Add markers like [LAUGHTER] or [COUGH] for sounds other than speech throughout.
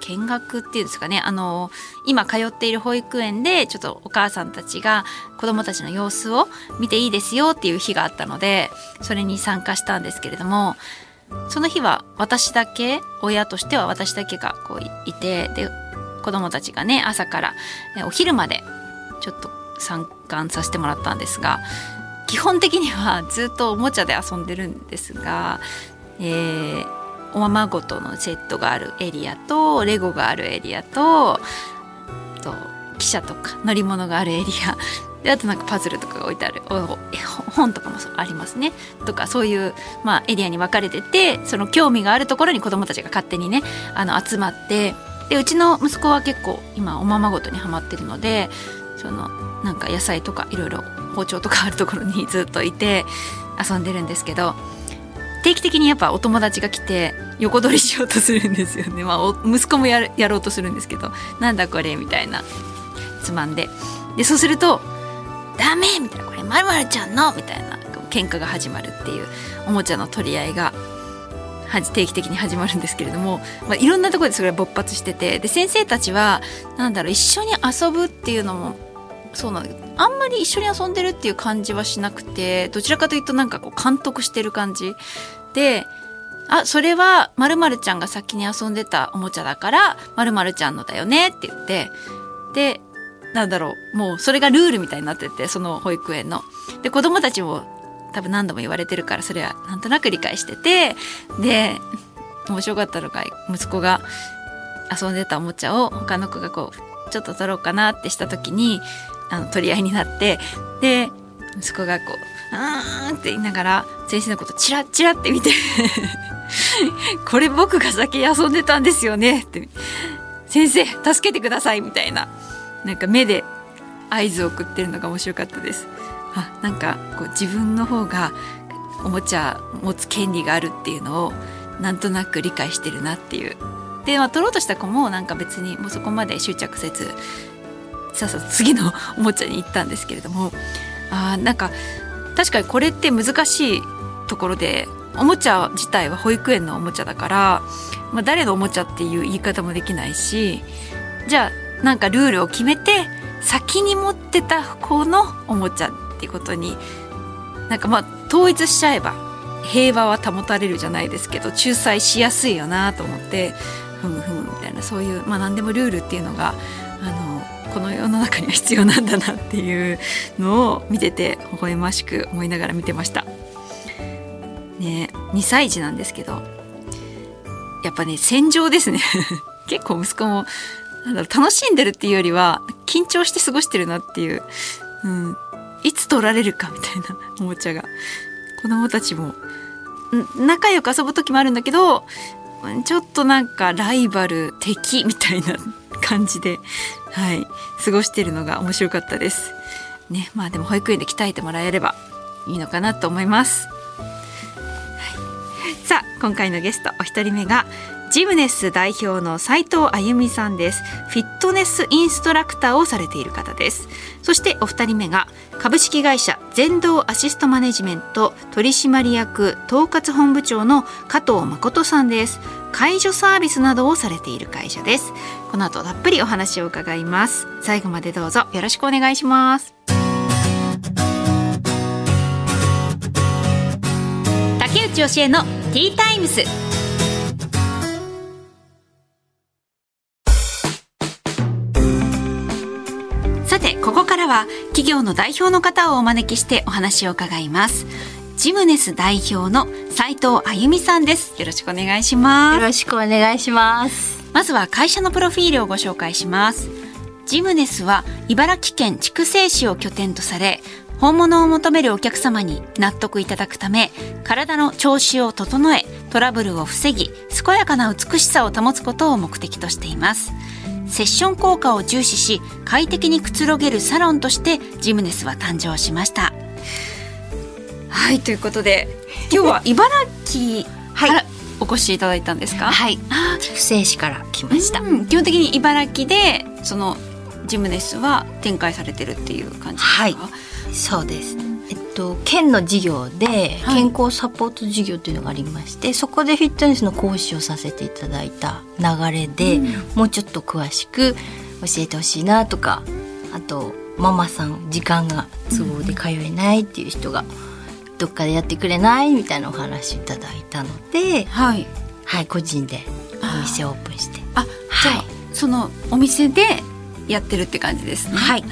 見学っていうんですかね。あの今通っている保育園でちょっとお母さんたちが子どもたちの様子を見ていいですよっていう日があったのでそれに参加したんですけれどもその日は私だけ親としては私だけがこういてで子どもたちがね朝からお昼までちょっと参観させてもらったんですが基本的にはずっとおもちゃで遊んでるんですが、えー、おままごとのセットがあるエリアとレゴがあるエリアとと汽車とか乗り物があるエリア。[LAUGHS] であとなんかパズルとかが置いてある本とかもありますね。とかそういう、まあ、エリアに分かれててその興味があるところに子どもたちが勝手にねあの集まってでうちの息子は結構今おままごとにはまってるのでそのなんか野菜とかいろいろ包丁とかあるところにずっといて遊んでるんですけど定期的にやっぱお友達が来て横取りしようとするんですよね、[LAUGHS] まあ、息子もややろうとするんですけど。なんだこれみたいな。つまんで。でそうすると「ダメ!」みたいな「これまるまるちゃんの!」みたいな。喧嘩が始まるっていう。おもちゃの取り合いが定期的に始まるんですけれども、まあ、いろんなところでそれが勃発してて。で先生たちはなんだろう一緒に遊ぶっていうのもそうなんだけどあんまり一緒に遊んでるっていう感じはしなくてどちらかというとなんかこう監督してる感じであそれはまるちゃんが先に遊んでたおもちゃだからまるちゃんのだよねって言ってでなんだろうもうそれがルールみたいになっててその保育園の。で子供たちも多分何度も言われてるからそれはなんとなく理解しててで面白かったのが息子が遊んでたおもちゃを他の子がこうちょっと取ろうかなってした時にあの取り合いになってで息子がこう「あーん」って言いながら先生のことチラッチラって見て [LAUGHS] これ僕が先遊んでたんですよね」って「先生助けてください」みたいな。なんか目で合図を送ってるのが面白かったです。あなんかこう自分の方がおもちゃ持つ権利があるっていうのをなんとなく理解してるなっていう。で、まあ、取ろうとした子もなんか別にもうそこまで執着せずさっさと次のおもちゃに行ったんですけれども。あなんか確かにこれって難しいところでおもちゃ自体は保育園のおもちゃだから、まあ、誰のおもちゃっていう言い方もできないしじゃあなんかルールを決めて先に持ってた子のおもちゃっていうことになんかまあ統一しちゃえば平和は保たれるじゃないですけど仲裁しやすいよなと思ってふむふむみたいなそういうまあ何でもルールっていうのがこの世の中には必要なんだなっていうのを見てて微笑ましく思いながら見てました。ね2歳児なんですけどやっぱね戦場ですね [LAUGHS] 結構息子もなんだろう楽しんでるっていうよりは緊張して過ごしてるなっていう、うん、いつ取られるかみたいなおもちゃが子供たちも仲良く遊ぶ時もあるんだけどちょっとなんかライバル敵みたいな感じで、はい、過ごしているのが面白かったです。ね、まあでも保育園で鍛えてもらえればいいのかなと思います。はい、さあ今回のゲストお一人目がジムネス代表の斉藤あゆみさんです。フィットネスインストラクターをされている方です。そしてお二人目が株式会社全道アシストマネジメント取締役統括本部長の加藤誠さんです。介助サービスなどをされている会社です。この後たっぷりお話を伺います。最後までどうぞ。よろしくお願いします。竹内教えのティータイムスここからは企業の代表の方をお招きしてお話を伺います。ジムネス代表の斉藤あゆみさんです。よろしくお願いします。よろしくお願いします。まずは会社のプロフィールをご紹介します。ジムネスは茨城県筑西市を拠点とされ本物を求めるお客様に納得いただくため体の調子を整えトラブルを防ぎ健やかな美しさを保つことを目的としています。セッション効果を重視し快適にくつろげるサロンとしてジムネスは誕生しましたはいということで今日は茨城からお越しいただいたんですか？はい。筑西市から来ました、うん。基本的に茨城でそのジムネスは展開されてるっていう感じですか、はい。そうです。えっと県の事業ではい。健康サポート事業というのがありまして、そこでフィットネスの講師をさせていただいた流れで、うん。もうちょっと詳しく教えてほしいなとかあとママさん時間が都合で通えないっていう人がどっかでやってくれない？みたいなお話いただいたので、はい。はい、個人でお店をオープンして。あじゃあ、はい。そのお店でやってるって感じですね。はい。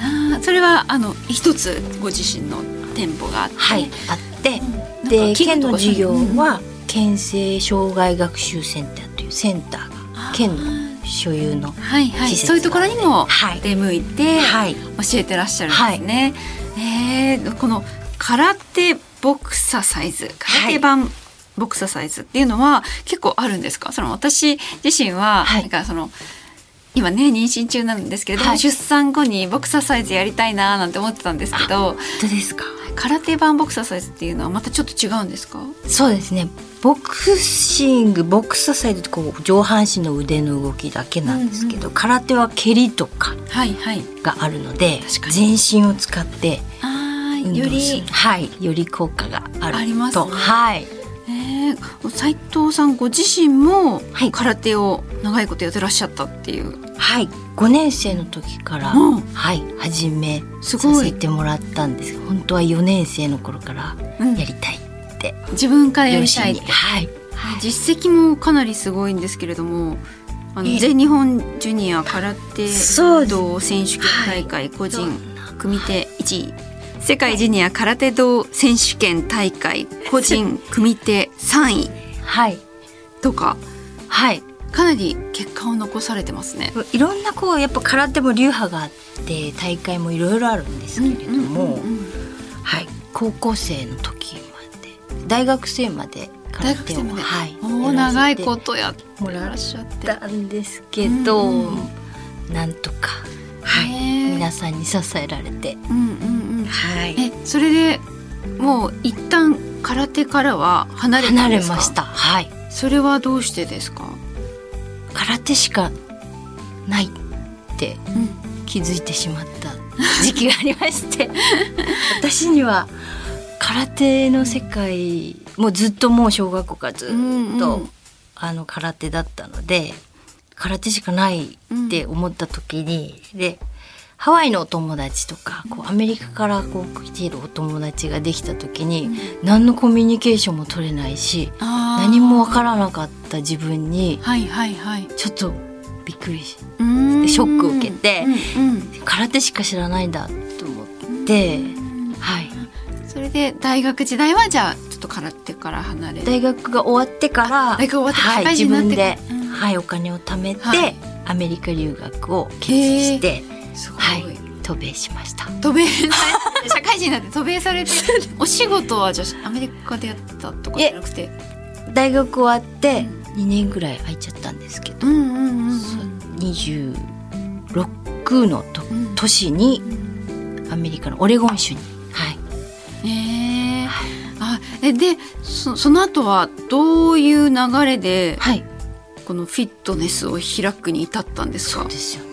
それはあの一つご自身の店舗があって、はい、あって、なんかで県の事業うん。は県政障害学習センターというセンターが県の所有のはいはい。そういうところにもはい。出向いてはい。教えてらっしゃるんですね、えーこの空手ボクササイズ空手版ボクササイズっていうのは結構あるんですか？その私自身ははい。なんかその、今ね妊娠中なんですけれども、はい。出産後にボクササイズやりたいななんて思ってたんですけど本当ですか？空手版ボクササイズっていうのはまたちょっと違うんですか？そうですね。ボクシングボクササイズってこう上半身の腕の動きだけなんですけど、空手は蹴りとかはいはい。があるので確かに。全身を使ってあー。運動するよりはいより効果があると。ありますね。はい。えー、斉藤さんご自身もはい。空手を長いことやってらっしゃったっていう、はい。5年生の時から、うん。はい始めさすごい。せてもらったんです。本当は4年生の頃からうん。やりたいって、自分からや両りたいって。はい。実績もかなりすごいんですけれどもあのえ全日本ジュニア空手道選手権大会個人組手1位世界ジュニア空手道選手権大会個人組手3位。はい。とか。はい。かなり結果を残されてますね。いろんなこうやっぱ空手も流派があって大会もいろいろあるんですけれども、はい。高校生の時まで。大学生まで空手を大学生まで。はい。おーやら長いことやってもらっしゃって。たんですけど、うんうん。なんとかはい。皆さんに支えられて。うんうんうん。はい。えそれでもう一旦空手からは離れた離んですか？れました。はい。それはどうしてですか、空手しかないってうん、気づいてしまった時期がありまして。[LAUGHS] 私には空手の世界もうずっともう小学校からずっと、うんうん。あの空手だったので空手しかないって思った時に、でハワイのお友達とかこうアメリカからこう来ているお友達ができた時に、何のコミュニケーションも取れないし何何もわからなかった自分にはいはいはい。ちょっとびっくりしショックを受けてうんうん。空手しか知らないんだと思って、はい、それで大学時代はじゃあちょっと空手から離れて大学が終わってから大学終わってはい、自分で、うんはい、お金を貯めて、はい。アメリカ留学を決意して、すごい、はい、渡米しました。渡米社会人になって渡米されて [LAUGHS] お仕事はじゃあアメリカでやったとかじゃなくて？大学終わって2年ぐらい空いちゃったんですけど、うんうんうんうん。そう26のとうん年にアメリカのオレゴン州に、はい、えー。あえでそその後はどういう流れではい、このフィットネスを開くに至ったんですか？そうですよ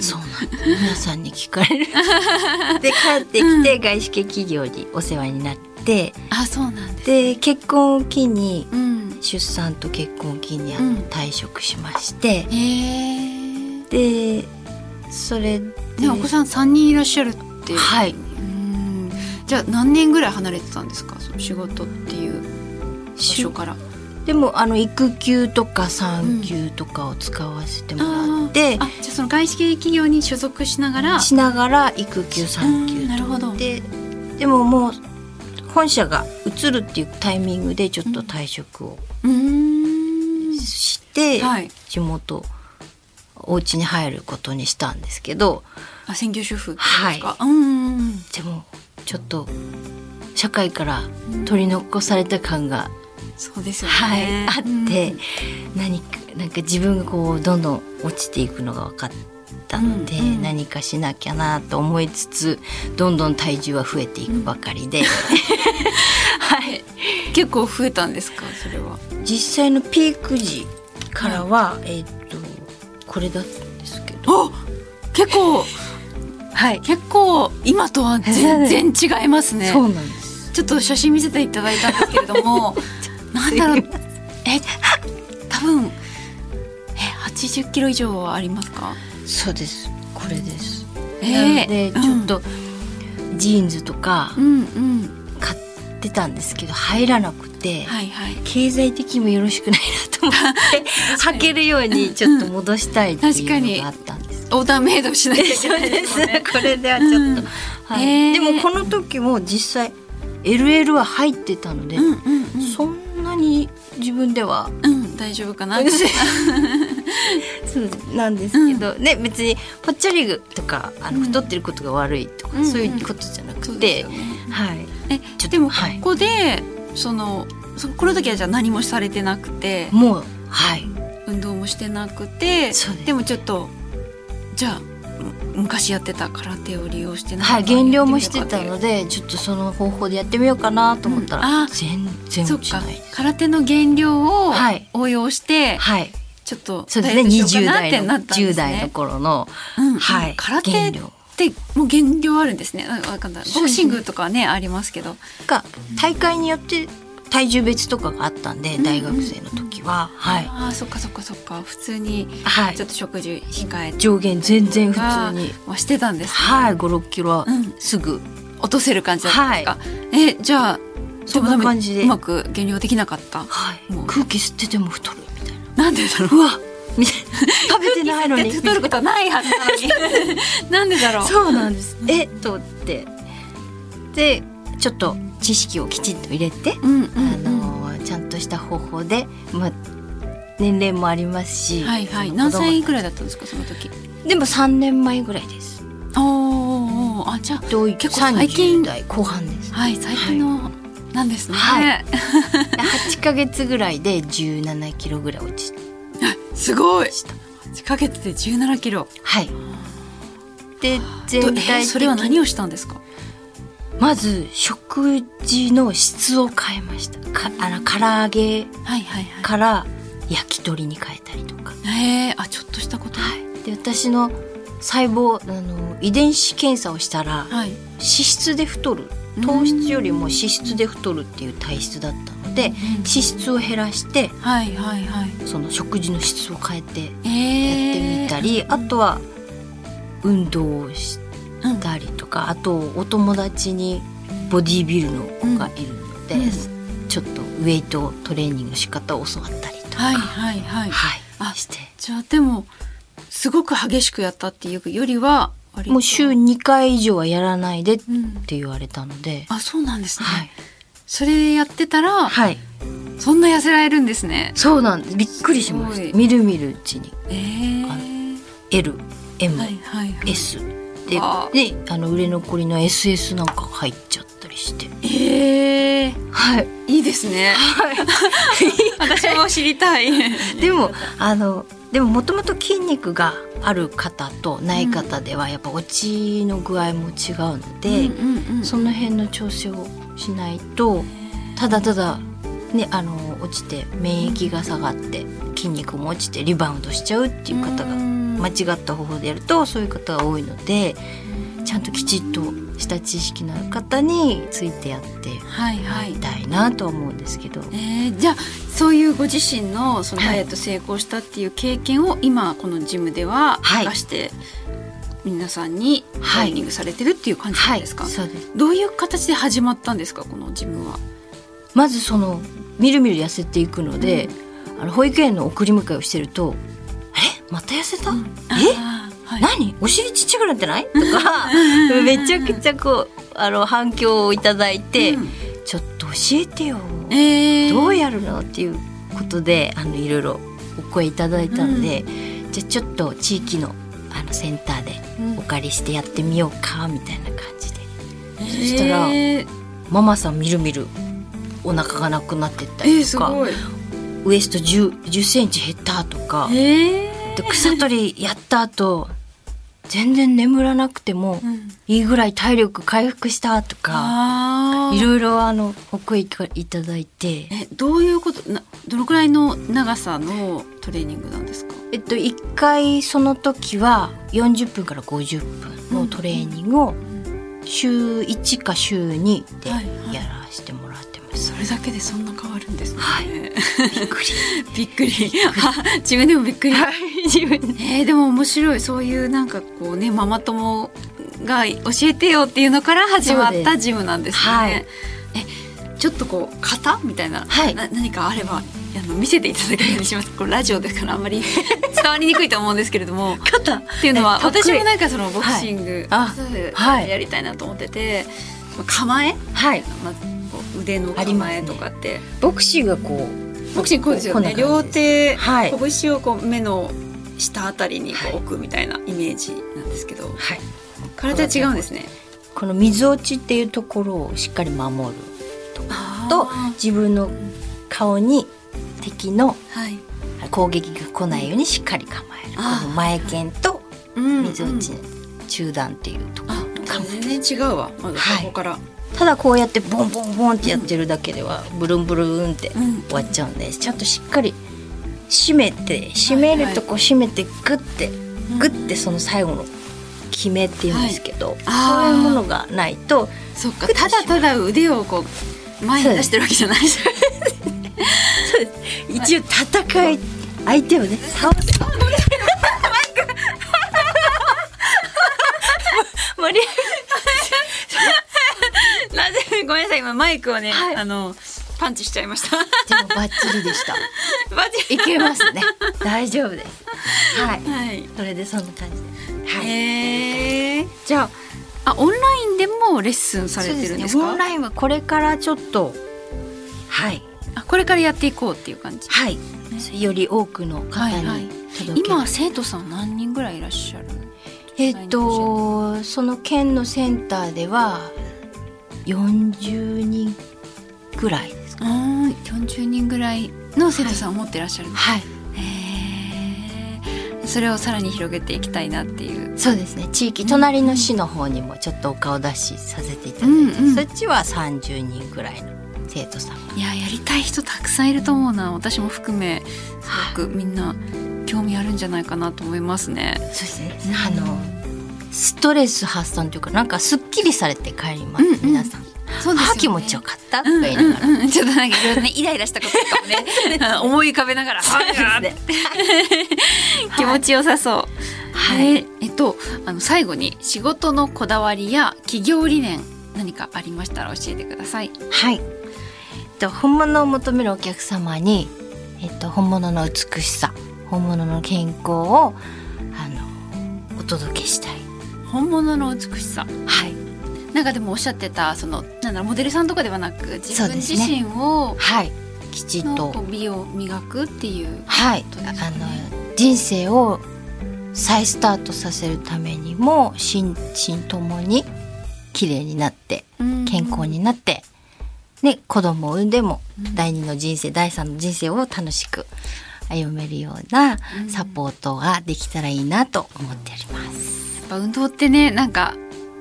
そうなんです。皆さんに聞かれる。[LAUGHS] で帰ってきて外資系企業にお世話になって、あそうなんですで結婚を機にうん。出産と結婚を機にあのうん退職しまして、へえ。でそれで、ねお子さん三人いらっしゃるってはい。うん。じゃあ何年ぐらい離れてたんですか？その仕事っていう場所からでもあの育休とか産休とかを使わせてもらって、あじゃあその外資系企業に所属しながらしながら育休産休うんなるほど。ででももう本社が移るっていうタイミングでちょっと退職をうーん。して、はい。地元お家に入ることにしたんですけどあ専業主婦はうんうんうん。でもちょっと社会から取り残された感がそうですよね。はい、あって、うん。何かなんか自分がこうどんどん落ちていくのが分かったので、うんうん。何かしなきゃなと思いつつどんどん体重は増えていくばかりで、[LAUGHS] はい、結構増えたんですか？それは。実際のピーク時からは、えーっとこれだったんですけど、お結構はい、結構今とは全然 [LAUGHS] 違いますね。そうなんです。ちょっと写真見せていただいたんですけれども [LAUGHS] なんだろう。え多分え80キロ以上はありますか？そうです。これです。えなのでちょっと、ジーンズとかうんうん。買ってたんですけど入らなくて、はいはい。経済的にもよろしくないなと思って [LAUGHS] 履けるようにちょっと戻したいっていうのがあったんです。オーダーメイドしなきゃいけないですね。[LAUGHS] これではちょっと、うん。はい。へー。でもこの時も実際 LL は入ってたので、うんうんうん。そんなに自分ではうん。大丈夫かな [LAUGHS] そうなんですけど、ね別にぽっちゃりとかあのうん。太ってることが悪いとか、うんそういうことじゃなくそうて、ですよね。はい。えちょっとでもこはい。こでそのそこの時はじゃあ何もされてなくてもうはい。運動もしてなくてです。もちょっとじゃあむ昔やってた空手を利用してはい減量もしてたのでちょっとその方法でやってみようかなと思ったら、うん。あ全然落ちない。空手の減量をはい。応用して、はい。ちょっとそうですねダイエットしよ20うかなって代のなったんです10代のね。頃の、うん。はい空手っ減量。てもう減量あるんですね。ボクシングとかはねありますけど。が大会によって体重別とかがあったんで、ん大学生の時は、はい。ああそっかそっかそっか。普通にはい。ちょっと食事控えて。上限全然普通に。はしてたんですね。はい56キロすぐ、落とせる感じだったんですか。えじゃあそんな感じで。うまく減量できなかった？はい。もう。空気吸ってても太るみたいな。なんでだろう？うわみたいな。食べてないのに。太ることはないはずなのに。[LAUGHS] なんでだろう？そうなんです。えっとって。でちょっと知識をきちんと入れて、うんうんあのちゃんとした方法で、まあ、年齢もありますし、はいはい。何歳ぐらいだったんですかその時？でも3年前ぐらいですおあじゃあ結構最近30代後半ですはい最近の、なんですね。はい [LAUGHS] 8ヶ月ぐらいで17キロぐらい落ちすごい。ました8ヶ月で17キロ。はいでど全体的にえそれは何をしたんですか？まず食事の質を変えましたかあの唐揚げから焼き鳥に変えたりとか、い。へえあちょっとしたこと？はい、で私の細胞あの遺伝子検査をしたらはい。脂質で太る糖質よりも脂質で太るっていう体質だったので脂質を減らしてはいはいはい。その食事の質を変えてやえってみたり、あとは運動をしうんたりとかあとお友達にボディービルの子がいるので、うん。ちょっとウェイトトレーニングの仕方を教わったりとか、はいはいはい。はい。あして。じゃあでもすごく激しくやったっていうよりはもう週2回以上はやらないでっうん。て言われたので、あそうなんですね。はい、それやってたら、はい、そんな痩せられるんですね。そうなんです。びっくりしました。みるみるうちに。ええ LM、はいはいはい。であの売れ残りの SS なんか入っちゃったりして。ええはい、いいですね。[LAUGHS] 私も知りたい。[LAUGHS] でもあのでももともと筋肉がある方とない方ではやっぱ落ちの具合も違うので、うんその辺の調整をしないとただただねあの落ちて免疫が下がって筋肉も落ちてリバウンドしちゃうっていう方がうん間違った方法でやるとそういう方が多いのでちゃんときちっとした知識のある方についてやってはいはい。み。たいなとは思うんですけど。えー、じゃあそういうご自身のそのはい。ダイエット成功したっていう経験を今このジムでははい。生かして皆さんにトレはいーニングされてるっていう感じなんはい、ですか、そうです。どういう形で始まったんですかこのジムは？まずそのみるみる痩せていくので、あの保育園の送り迎えをしてると「あれまた痩せた、え？あーはい、何？お尻ちっちゃくなってない?」とかめちゃくちゃこうあの反響をいただいて、うん。ちょっと教えてよ、えー、どうやるの？っていうことであのいろいろお声いただいたので、じゃあちょっと地域のあのセンターでうん。お借りしてやってみようかみたいな感じで。そしたらえーママさんみるみるお腹がなくなってったりとか、い。ウエスト1 0センチ減ったとか、えで草取りやった後全然眠らなくてもうん。いいぐらい体力回復したとか、あー。いろいろあのお声いただいて、えどういうことなどのくらいの長さのトレーニングなんですか？えっと、1回その時は40分から50分のトレーニングを週1か週2でやらせてもら。それだけでそんな変わるんですね、はい。びっくり。[LAUGHS] びっくり。あ自分でもびっくり。[LAUGHS] 自分で。えー、でも面白い。そういうなんかこうねママ友が教えてよっていうのから始まったジムなんですね。はい。えちょっっとこう型みたいな、はい。な何かあればあの見せていただけるようにします？[LAUGHS] これラジオですからあんまり伝わりにくいと思うんですけれども。肩っていうのは私もなんかそのボクシング、はい。やりたいなと思ってて構え、はい。まあ、腕の構えとかって、ボクシングがこうボクシングこうですよね両手、はい拳をこう目の下あたりにこう置くみたいなイメージなんですけど、はい体は違うんですね。この水落ちっていうところをしっかり守ると自分の顔に敵のはい、攻撃が来ないようにしっかり構えるこあーの前剣とうん水落ち中段っていうところあとか、全然違うわまずはいここから、ただこうやってボンボンボンってやってるだけではブルンブルンってうん。終わっちゃうんでちゃんとしっかり締めて締めるとこ締めてグッてグッてその最後の決めっていうんですけど、あー。そういうものがないとそっか。ただただ腕をこう前に出してるわけじゃない。です。一応戦い相手をね倒すごめんなさい。今マイクをね、はい。あのパンチしちゃいました。でもバッチリでした。[LAUGHS] マジいけますね。大丈夫です。はい。はい。それでそんな感じで。はい。へえじゃああオンラインでもレッスンされてるんですか？そうね。オンラインはこれからちょっと。はい。あこれからやっていこうっていう感じ？はい。より多くの方はいはい。今生徒さん何人ぐらいいらっしゃるえっとその県のセンターでは40人ぐらいですか。あー40人ぐらいの生徒さんを持ってらっしゃるんですはい。へえそれをさらに広げていきたいなっていう。そうですね。地域隣の市の方にもちょっとお顔出しさせていただいて、うんうん。そっちは30人ぐらいの生徒さん。がいややりたい人たくさんいると思うな私も含めすごくみんな興味あるんじゃないかなと思いますね。そうですね。あのストレス発散というかなんかすっきりされて帰ります、うんうん。皆さん。そうあ気持ちよかった？うん言いながら、うんうん、ちょっとなんかいろいろねイライラしたこととかもね [LAUGHS] 思い浮かべながら気持ちよさそう。はい。えーえっとあの最後に仕事のこだわりや企業理念何かありましたら教えてください。はい。えっと本物を求めるお客様に、えっと本物の美しさ、本物の健康をあのお届けしたい。本物の美しさ。はい。なんかでもおっしゃってたそのなんだろうモデルさんとかではなく自分自身をはい。きちっのと美を磨くっていう。はいあの人生を再スタートさせるためにも心身ともに綺麗になって健康になって、ね、子供を産んでも第二の人生第三の人生を楽しく歩めるようなサポートができたらいいなと思っております。ぱ運動ってねなんか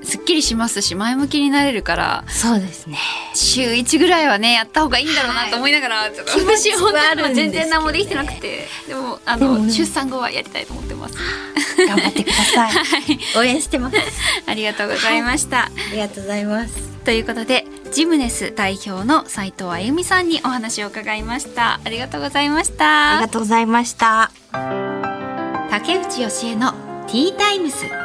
すっきりしますし前向きになれるからそうですね。週1ぐらいはねやった方がいいんだろうなと思いながら、ちょっと私本当に全然何もできてなくてでもあの出産後はやりたいと思ってます。頑張ってください。応援してます。ありがとうございました。ありがとうございます。ということでジムネス代表の斉藤あゆみさんにお話を伺いました。ありがとうございました。ありがとうございました。竹内義恵のティータイムス。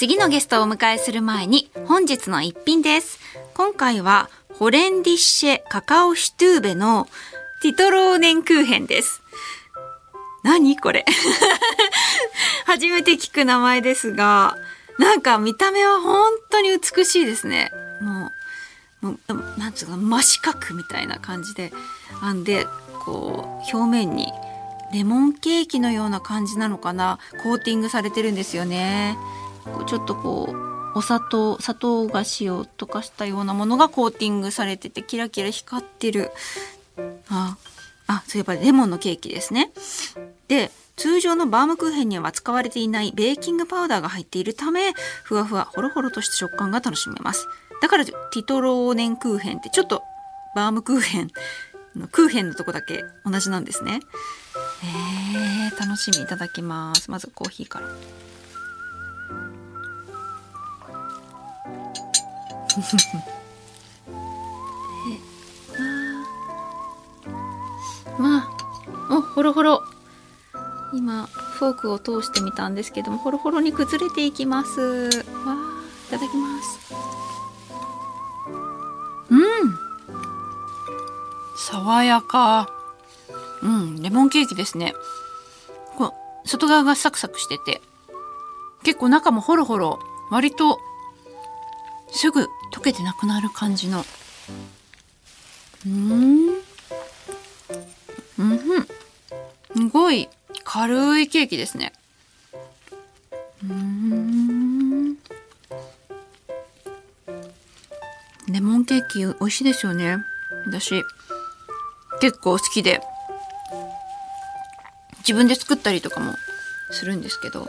次のゲストをお迎えする前に本日の一品です。今回はホレンディッシェカカオシュトゥーベのティトローネンクーヘンです。何これ？[LAUGHS] 初めて聞く名前ですが、なんか見た目は本当に美しいですね。もう、もうなんつうか、真四角みたいな感じで、あんで、こう、表面にレモンケーキのような感じなのかなコーティングされてるんですよねちょっとこうお砂糖砂糖菓子を溶かしたようなものがコーティングされててキラキラ光ってる。ああそういえばレモンのケーキですね。で通常のバームクーヘンには使われていないベーキングパウダーが入っているためふわふわほろほろとした食感が楽しめます。だからティトローネンクーヘンってちょっとバームクーヘンのクーヘンのとこだけ同じなんですね。えー、楽しみいただきます。まずコーヒーから。[LAUGHS] まあおほろほろ。今フォークを通してみたんですけどもほろほろに崩れていきます。わいただきます。うん。爽やか。うんレモンケーキですね。こう外側がサクサクしてて。結構中もホロホロ割とすぐ溶けてなくなる感じの。うん。うん。すごい軽いケーキですね。うん。レモンケーキ美味しいですよね。私結構好きで。自分で作ったりとかもするんですけど。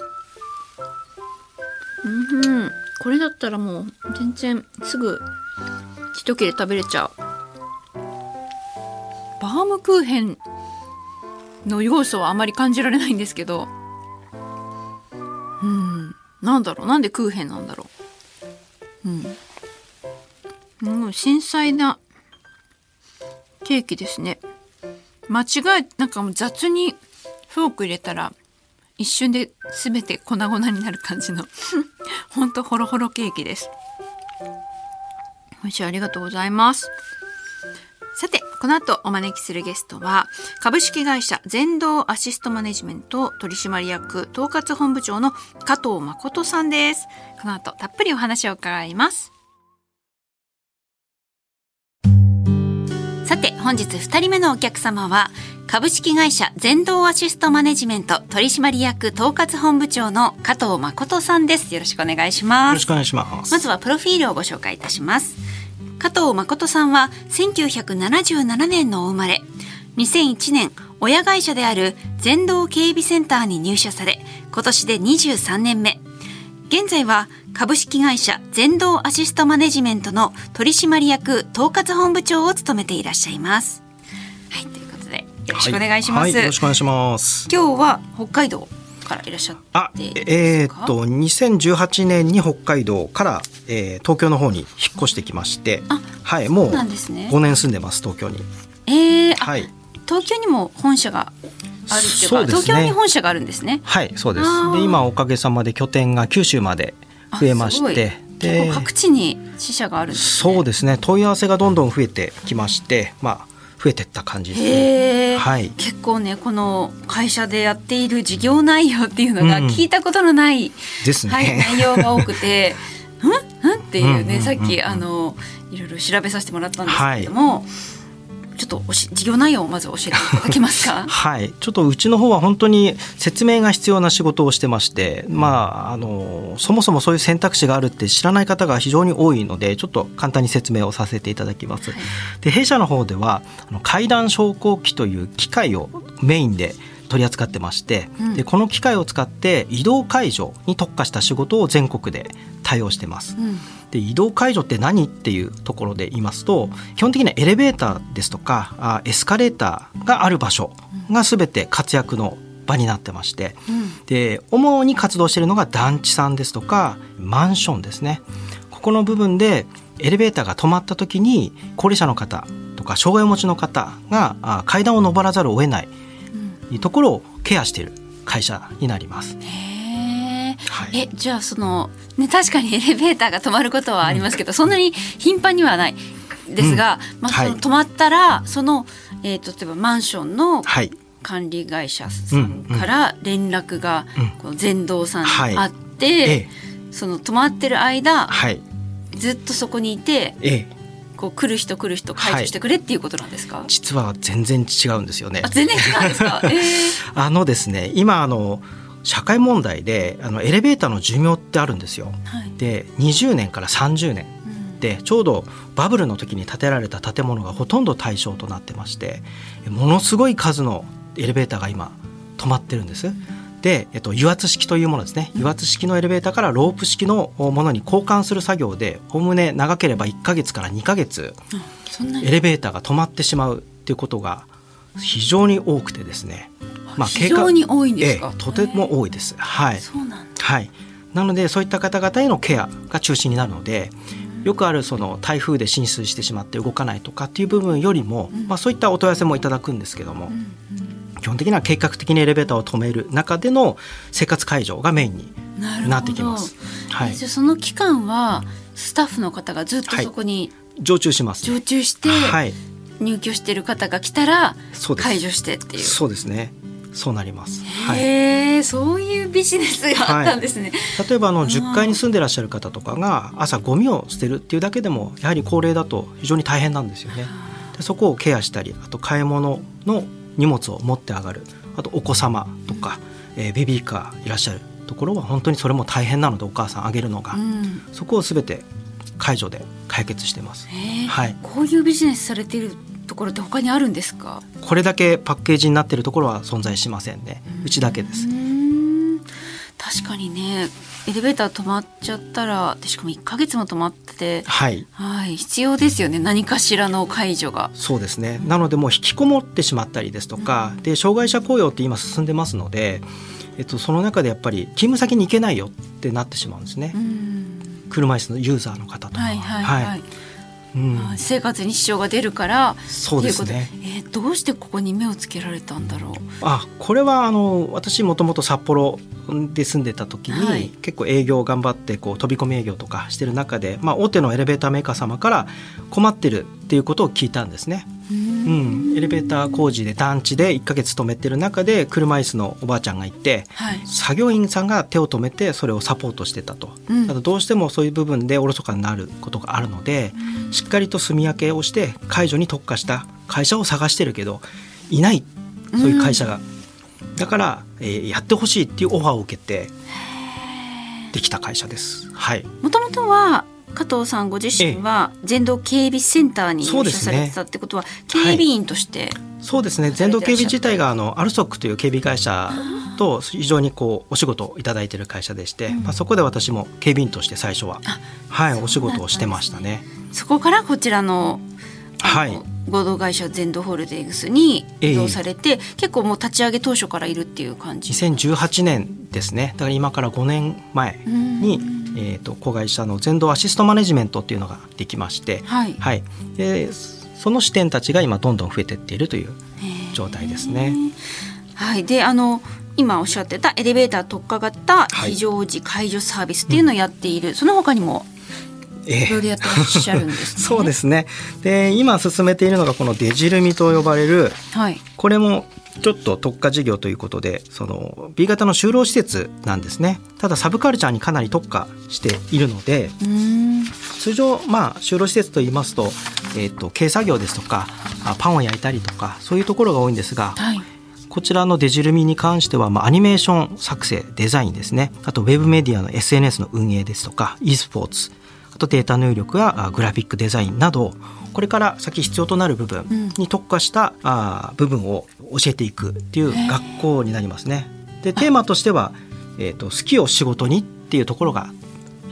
うん。これだったらもう全然すぐ一切れ食べれちゃう。バームクーヘンの要素はあまり感じられないんですけど。うん。なんだろう？なんでクーヘンなんだろう？うん。もう繊細なケーキですね。間違いなんかもう雑にフォーク入れたら一瞬で全て粉々になる感じの。ほんとホロホロケーキです。美味しいありがとうございます。さてこの後お招きするゲストは株式会社全道アシストマネジメント取締役統括本部長の加藤誠さんです。この後たっぷりお話を伺います。さて本日2人目のお客様は株式会社全道アシストマネジメント取締役統括本部長の加藤誠さんです。よろしくお願いします。よろしくお願いします。まずはプロフィールをご紹介いたします。加藤誠さんは1977年のお生まれ。2001年親会社である全道警備センターに入社され今年で23年目。現在は株式会社全道アシストマネジメントの取締役統括本部長を務めていらっしゃいます。はいということでよろしくお願いします、はいはいよろしくお願いします。今日は北海道からいらっしゃってあえーっと2018年に北海道から、えー東京の方に引っ越してきましてあはいもうそうなんですね。5年住んでます東京に。えー、あはい。東京にも本社があるっていうかそうね東京に本社があるんですねはいそうですで今おかげさまで拠点が九州まで増えまして結構各地に支社があるんですね。そうですね。問い合わせがどんどん増えてきましてまあ増えてった感じですね。はい。結構ねこの会社でやっている事業内容っていうのがうん。聞いたことのない、ですね、はい、内容が多くて「[LAUGHS] ん？ん?」っていうね、うんうんうんうんさっきあのいろいろ調べさせてもらったんですけれども、ちょっとおし事業内容をまず教えていただけますか？[LAUGHS] はい、ちょっとうちの方は本当に説明が必要な仕事をしてまして、まあ、あのそもそもそういう選択肢があるって知らない方が非常に多いのでちょっと簡単に説明をさせていただきます。で弊社の方ではあの階段昇降機という機械をメインで取り扱ってまして、うん。でこの機械を使って移動介助に特化した仕事を全国で対応してます。うん。で移動介助って何っていうところで言いますと基本的にはエレベーターですとかあエスカレーターがある場所が全て活躍の場になってましてうん。で主に活動しているのが団地さんですとかマンションですね。ここの部分でエレベーターが止まった時に高齢者の方とか障害をお持ちの方があ階段を上らざるを得ないうんところをケアしている会社になります。はい。えじゃあそのね確かにエレベーターが止まることはありますけど、そんなに頻繁にはないですが、まあ、はい。その止まったらその、えー、と例えばマンションのはい。管理会社さんから連絡がうん。この全道さんはいにあって、ええ。その止まってる間はい。ずっとそこにいてええこう来る人来る人解除してくれっていうことなんですか、実は全然違うんですよね。あ全然違うんですか、[LAUGHS] えー、あのですね今あの社会問題であのエレベーターの寿命ってあるんですよ。はい。で20年から30年。うん。でちょうどバブルの時に建てられた建物がほとんど対象となってましてものすごい数のエレベーターが今止まってるんです。で、えっと、油圧式というものですね。油圧式のエレベーターからロープ式のものに交換する作業でおおむね長ければ1ヶ月から2ヶ月エレベーターが止まってしまうっていうことが非常に多くてですね、まあ非常に多いんですか、ええとても多いです。はい、そうなんだ。はい、なのでそういった方々へのケアが中心になるのでよくあるその台風で浸水してしまって動かないとかっていう部分よりも、まあ、そういったお問い合わせもいただくんですけども、基本的には計画的にエレベーターを止める中での生活解除がメインになってきます。はいえ、じゃあその期間はスタッフの方がずっとそこに常駐します、常駐してはい、入居してる方が来たら解除してっていう。そうですね。そうなります。はい。へえ、そういうビジネスがあったんですね。例えばあの10階に住んでらっしゃる方とかが朝ゴミを捨てるっていうだけでもやはり高齢だと非常に大変なんですよね。でそこをケアしたりあと買い物の荷物を持って上がる。あとお子様とか、えーベビーカーいらっしゃるところは本当にそれも大変なのでお母さんあげるのが、うん。そこを全て解除で解決してます。はい。こういうビジネスされているところって他にあるんですか？これだけパッケージになっているところは存在しませんね。うちだけです。確かにね、エレベーター止まっちゃったら、でしかも1ヶ月も止まってて、はい。はい、必要ですよね。何かしらの解除が。そうですねなのでもう引きこもってしまったりですとか、で障害者雇用って今進んでますので、えっと、その中でやっぱり勤務先に行けないよってなってしまうんですね、うん車椅子のユーザーの方とかはいはいはい。うん。あ生活に支障が出るからそうですね。っていうことえーどうしてここに目をつけられたんだろう。あこれはあの私もともと札幌で住んでた時に、はい。結構営業頑張ってこう飛び込み営業とかしてる中で、まあ、大手のエレベーターメーカー様から困ってるっていうことを聞いたんですね。うん、エレベーター工事で団地で1ヶ月止めてる中で車椅子のおばあちゃんがいてはい。作業員さんが手を止めてそれをサポートしてたと、うん。ただどうしてもそういう部分でおろそかになることがあるのでしっかりと住み分けをして解除に特化した会社を探してるけどいない。そういう会社が、だから、えーやってほしいっていうオファーを受けてできた会社です。はい、もともとは加藤さんご自身は全道警備センターに入社されてたってことは、警備員として、そうですね。全道警備自体があのアルソックという警備会社と非常にこうお仕事をいただいている会社でして、まあ、そこで私も警備員として最初は、あはい、お仕事をしてましたね。そこからこちらのはい。合同会社全道ホールディングスにええ。移動されて、結構もう立ち上げ当初からいるっていう感じ。2018年ですね。だから今から5年前に、えー、と子会社の全道アシストマネジメントっていうのができまして、はい、はい、でその支店たちが今どんどん増えていっているという状態ですね。はい、であの今おっしゃってたエレベーター特化型はい。非常時解除サービスっていうのをやっている、その他にもええ。いろいろやってらっしゃるんですね。[LAUGHS] そうですね。で今進めているのがこのデジルミと呼ばれるはい。これもちょっと特化事業ということでその B 型の就労施設なんですねただサブカルチャーにかなり特化しているので。通常まあ就労施設といいますと,、えー、と軽作業ですとかあパンを焼いたりとかそういうところが多いんですがはい。こちらのデジルミに関しては、まあ、アニメーション作成デザインですねあとウェブメディアの SNS の運営ですとか e スポーツあとデータ入力やあグラフィックデザインなどこれから先必要となる部分に特化した、あ部分を教えていくっていう学校になりますね。でテーマとしては、えーと「好きを仕事に」っていうところが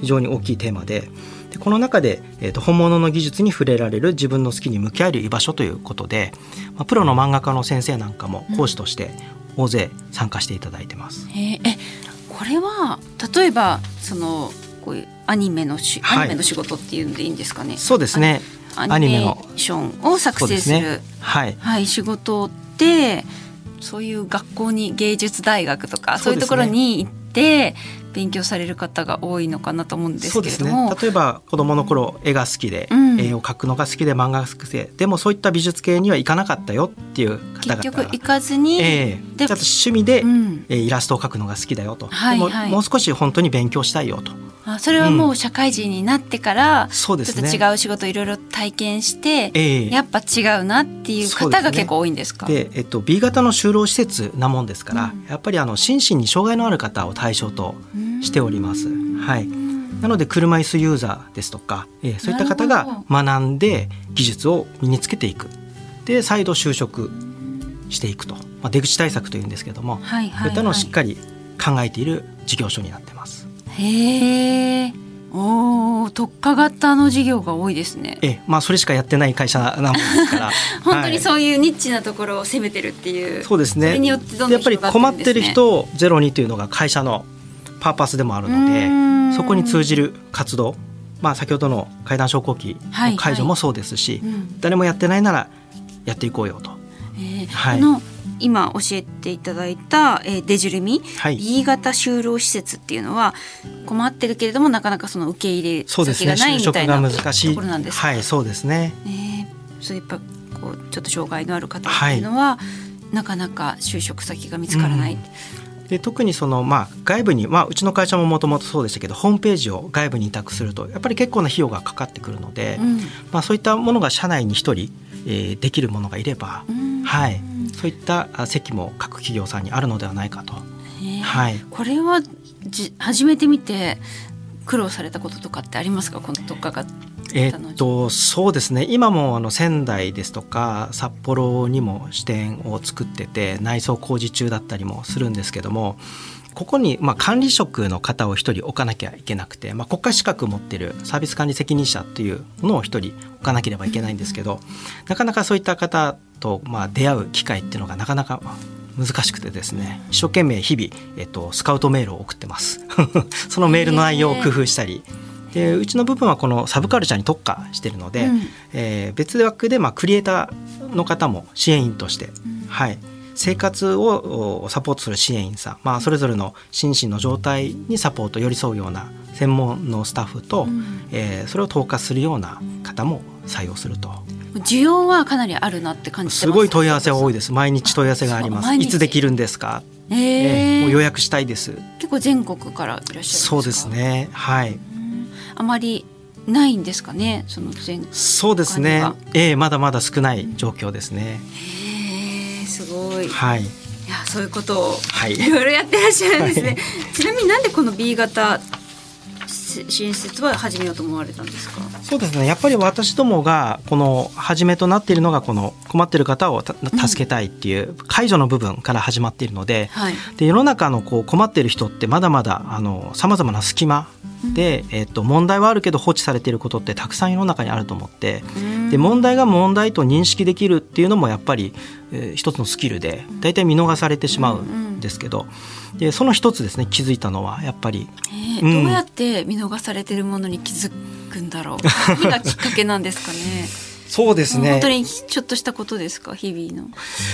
非常に大きいテーマででこの中で、えー、と本物の技術に触れられる自分の好きに向き合える居場所ということで、まあ、プロの漫画家の先生なんかも講師として大勢参加していただいてます。えーえこれは例えばそのこういうアニメのし、はいアニメの仕事っていうんでいいんですかね？そうですねアニメーションを作成する、ね。はい。はい仕事ってそういう学校に芸術大学とかそう,、いうところに行って勉強される方が多いのかなと思うんですそうですね。けれども、例えば子供の頃絵が好きで、うん。絵を描くのが好きで漫画が好きででもそういった美術系には行かなかったよっていう方々。結局行かずに、ええ。でちょっと趣味で、うん。えーイラストを描くのが好きだよと、はいはい。でももう少し本当に勉強したいよと。あそれはもう社会人になってから、そうですね。ちょっと違う仕事いろいろ体験して、ええ。やっぱ違うなっていう方が結構多いんですか？で、えっと、B 型の就労施設なもんですから、うん。やっぱりあの心身に障害のある方を対象としております。はい、なので車椅子ユーザーですとか、えーそういった方が学んで技術を身につけていく。で再度就職していくと、まあ、出口対策というんですけども、はいはい、はい、そういったのをしっかり考えている事業所になってます。へえおー特化型の授業が多いですね。ええまあ、それしかやってない会社なもんですから。[LAUGHS] 本当にはいそういうニッチなところを攻めてるっていう、そうですね。やっぱり困ってる人をゼロにというのが会社のパーパスでもあるのでん。そこに通じる活動、まあ、先ほどの階段昇降機はいの解除もそうですし、うん。誰もやってないならやっていこうよと。えーはい。今教えていただいた、えーデジュルミ、はい。B 型就労施設っていうのは困ってるけれどもなかなかその受け入れ先がないみたいな難しい。ところなんですかはいそうですね。えーそうやっぱこうちょっと障害のある方っていうのは、なかなか就職先が見つからない、で特にその、まあ、外部に、まあ、うちの会社ももともとそうでしたけどホームページを外部に委託するとやっぱり結構な費用がかかってくるので、うん。まあ、そういったものが社内に一人、えーできるものがいれば、うん。はい、そういったあ席も各企業さんにあるのではないかと。えー。はい。これはじ始めてみて苦労されたこととかってありますか？この特化がえーっとそうですね。今もあの仙台ですとか札幌にも支店を作ってて内装工事中だったりもするんですけどもここにまあ管理職の方を一人置かなきゃいけなくて、まあ、国家資格を持ってるサービス管理責任者っていうのを一人置かなければいけないんですけどなかなかそういった方とまあ出会う機会っていうのがなかなか難しくてですね一生懸命日々、えっと、スカウトメールを送ってます。[LAUGHS] そのメールの内容を工夫したりでうちの部分はこのサブカルチャーに特化してるので、うん。えー別枠でまあクリエイターの方も支援員として、はい、生活をおサポートする支援員さん、まあ、それぞれの心身の状態にサポート寄り添うような専門のスタッフと、うん。えーそれを統括するような方も採用すると。需要はかなりあるなって感じてます？すごい問い合わせが多いです。毎日問い合わせがあります。いつできるんですか、えー。えーもう予約したいです。結構全国からいらっしゃるそうですね。はい。うんあまりないんですかねその全そうですね。えーまだまだ少ない状況ですね。へえすごい。いはい。やそういうことをはい。いろいろやってらっしゃるんですね、[LAUGHS] ちなみになんでこの B 型支援施設は始めようと思われたんですか？そうですね。やっぱり私どもがこの初めとなっているのがこの困っている方をた助けたいっていう介助の部分から始まっているので,、はい。で世の中のこう困っている人ってまだまださまざまな隙間で、えっと問題はあるけど放置されていることってたくさん世の中にあると思ってで問題が問題と認識できるっていうのもやっぱり、えー一つのスキルで大体見逃されてしまうんですけどでその一つですね気づいたのはやっぱり。えーうん。どうやって見逃されてるものに気づくんだろう？[LAUGHS] 何がきっかけなんですかね？そうでもう本当にちょっとしたことですか？日々の。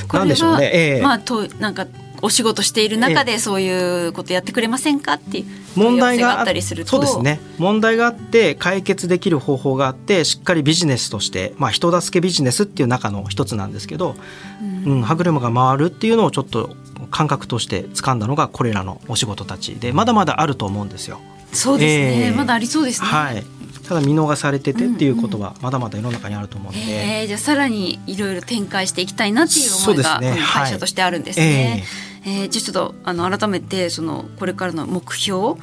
これはなんでしょうね。ええ。まあとなんかお仕事している中でそういうことやってくれませんかっていう問題があったりすると。そうですね。問題があって解決できる方法があってしっかりビジネスとして、まあ、人助けビジネスっていう中の一つなんですけど、うん歯車が回るっていうのをちょっと感覚として掴んだのがこれらのお仕事たちでまだまだあると思うんですよ。そうですね、ええ。まだありそうですね、はい、ただ見逃されててっていうことはまだまだ世の中にあると思うので、えーじゃあさらにいろいろ展開していきたいなっていう思いが、ね。会社としてあるんですね。ええ。ーじゃあちょっとあの改めてそのこれからの目標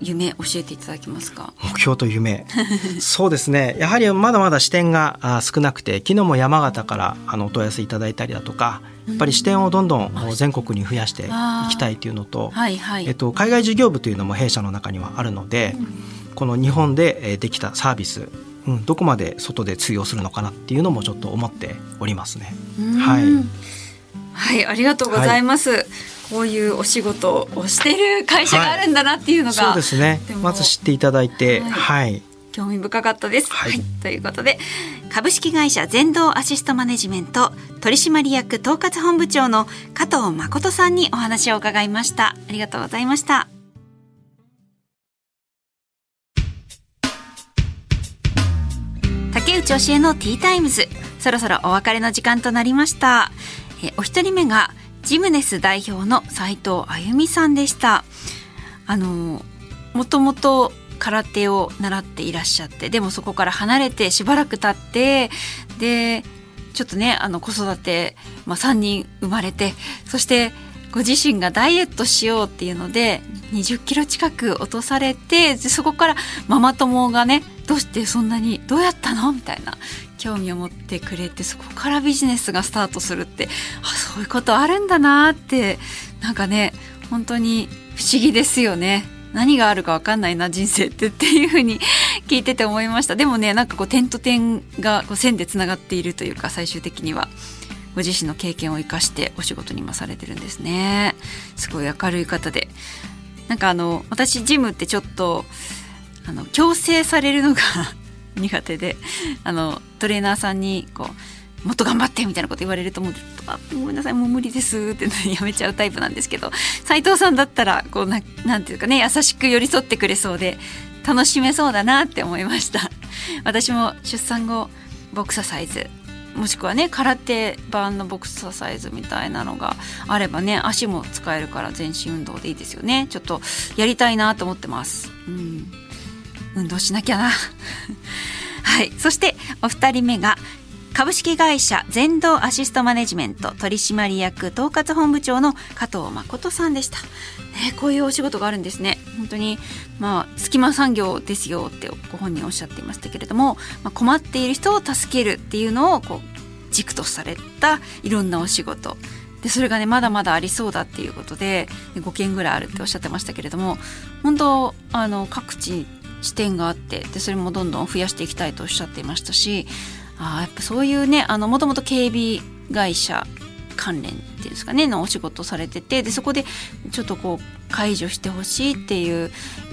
夢教えていただけますか？目標と夢。[LAUGHS] そうですね。やはりまだまだ視点があ少なくて昨日も山形からあのお問い合わせいただいたりだとかやっぱり視点をどんどん全国に増やしていきたいというのと、はいはい。えっと、海外事業部というのも弊社の中にはあるので、この日本でえーできたサービス、うん、どこまで外で通用するのかなっていうのもちょっと思っておりますね。うんはいはいありがとうございます。こういうお仕事をしてる会社があるんだなっていうのが、そうですねまず知っていただいてはいはい興味深かったです。は、はいいということで株式会社全道アシストマネジメント取締役統括本部長の加藤誠さんにお話を伺いました。ありがとうございました。竹内教えのティータイムズ。そろそろお別れの時間となりました。えお一人目がジムネス代表の斉藤あゆみさんでした。あのもともと空手を習っていらっしゃってでもそこから離れてしばらく経ってでちょっとねあの子育て、まあ、3人生まれてそしてご自身がダイエットしようっていうので20キロ近く落とされてでそこからママ友がねどうしてそんなにどうやったの？みたいな興味を持ってくれてそこからビジネスがスタートするってあそういうことあるんだなってなんかね本当に不思議ですよね。何があるか分かんないな人生ってっていうふうに聞いてて思いました。でもねなんかこう点と点がこう線でつながっているというか最終的にはご自身の経験を生かしてお仕事にもされてるんですね。すごい明るい方で。なんかあの私ジムってちょっとあの強制されるのが [LAUGHS] 苦手であのトレーナーさんにこうもっと頑張ってみたいなこと言われるともうあごめんなさいもう無理ですって [LAUGHS] やめちゃうタイプなんですけど斉藤さんだったらこうななんていうかね優しく寄り添ってくれそうで楽しめそうだなって思いました。[LAUGHS] 私も出産後ボクササイズもしくはね空手版のボクササイズみたいなのがあればね足も使えるから全身運動でいいですよね。ちょっとやりたいなと思ってます。うん。運動しなきゃな。[LAUGHS] はい。そしてお二人目が株式会社全道アシストマネジメント取締役統括本部長の加藤誠さんでした、ね、こういうお仕事があるんですね。本当にまあ隙間産業ですよってご本人おっしゃっていましたけれども、まあ、困っている人を助けるっていうのをこう軸とされたいろんなお仕事。でそれがねまだまだありそうだっていうことで5件ぐらいあるっておっしゃってましたけれども本当あの各地視点があってでそれもどんどん増やしていきたいとおっしゃっていましたしあやっぱそういうねあのもともと警備会社関連っていうんですかねのお仕事されててでそこでちょっとこう解除してほしいっていう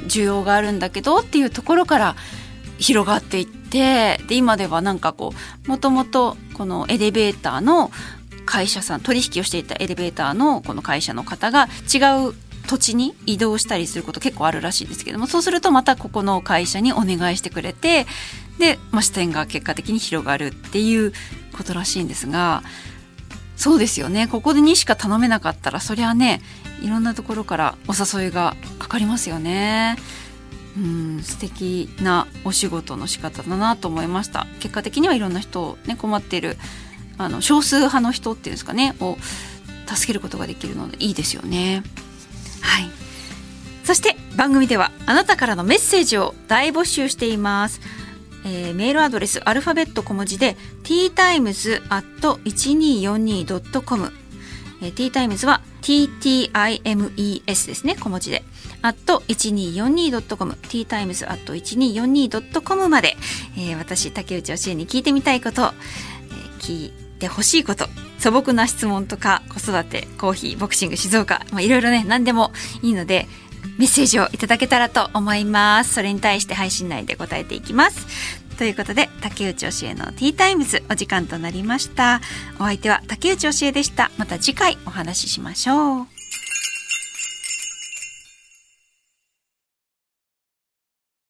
需要があるんだけどっていうところから広がっていってで今ではなんかこうもともとこのエレベーターの会社さん取引をしていたエレベーターのこの会社の方が違う土地に移動したりすること結構あるらしいんですけどもそうするとまたここの会社にお願いしてくれてで、まあ、視点が結果的に広がるっていうことらしいんですがそうですよねここでにしか頼めなかったらそりゃねいろんなところからお誘いがかかりますよね。うん素敵なお仕事の仕方だなと思いました結果的にはいろんな人を、ね、困っているあの少数派の人っていうんですかねを助けることができるのでいいですよね。はい。そして番組ではあなたからのメッセージを大募集しています。えー、メールアドレスアルファベット小文字で ttimes.1242.com えー、ttimes は ttimes ですね小文字で。at1242.com ttimes.1242.com まで、えー、私竹内教えに聞いてみたいこと、えー、聞いてほしいこと。素朴な質問とか子育てコーヒーボクシング静岡、まあ、いろいろね何でもいいのでメッセージをいただけたらと思います。それに対して配信内で答えていきます。ということで竹内教えのティータイムズお時間となりました。お相手は竹内教えでした。また次回お話ししましょう。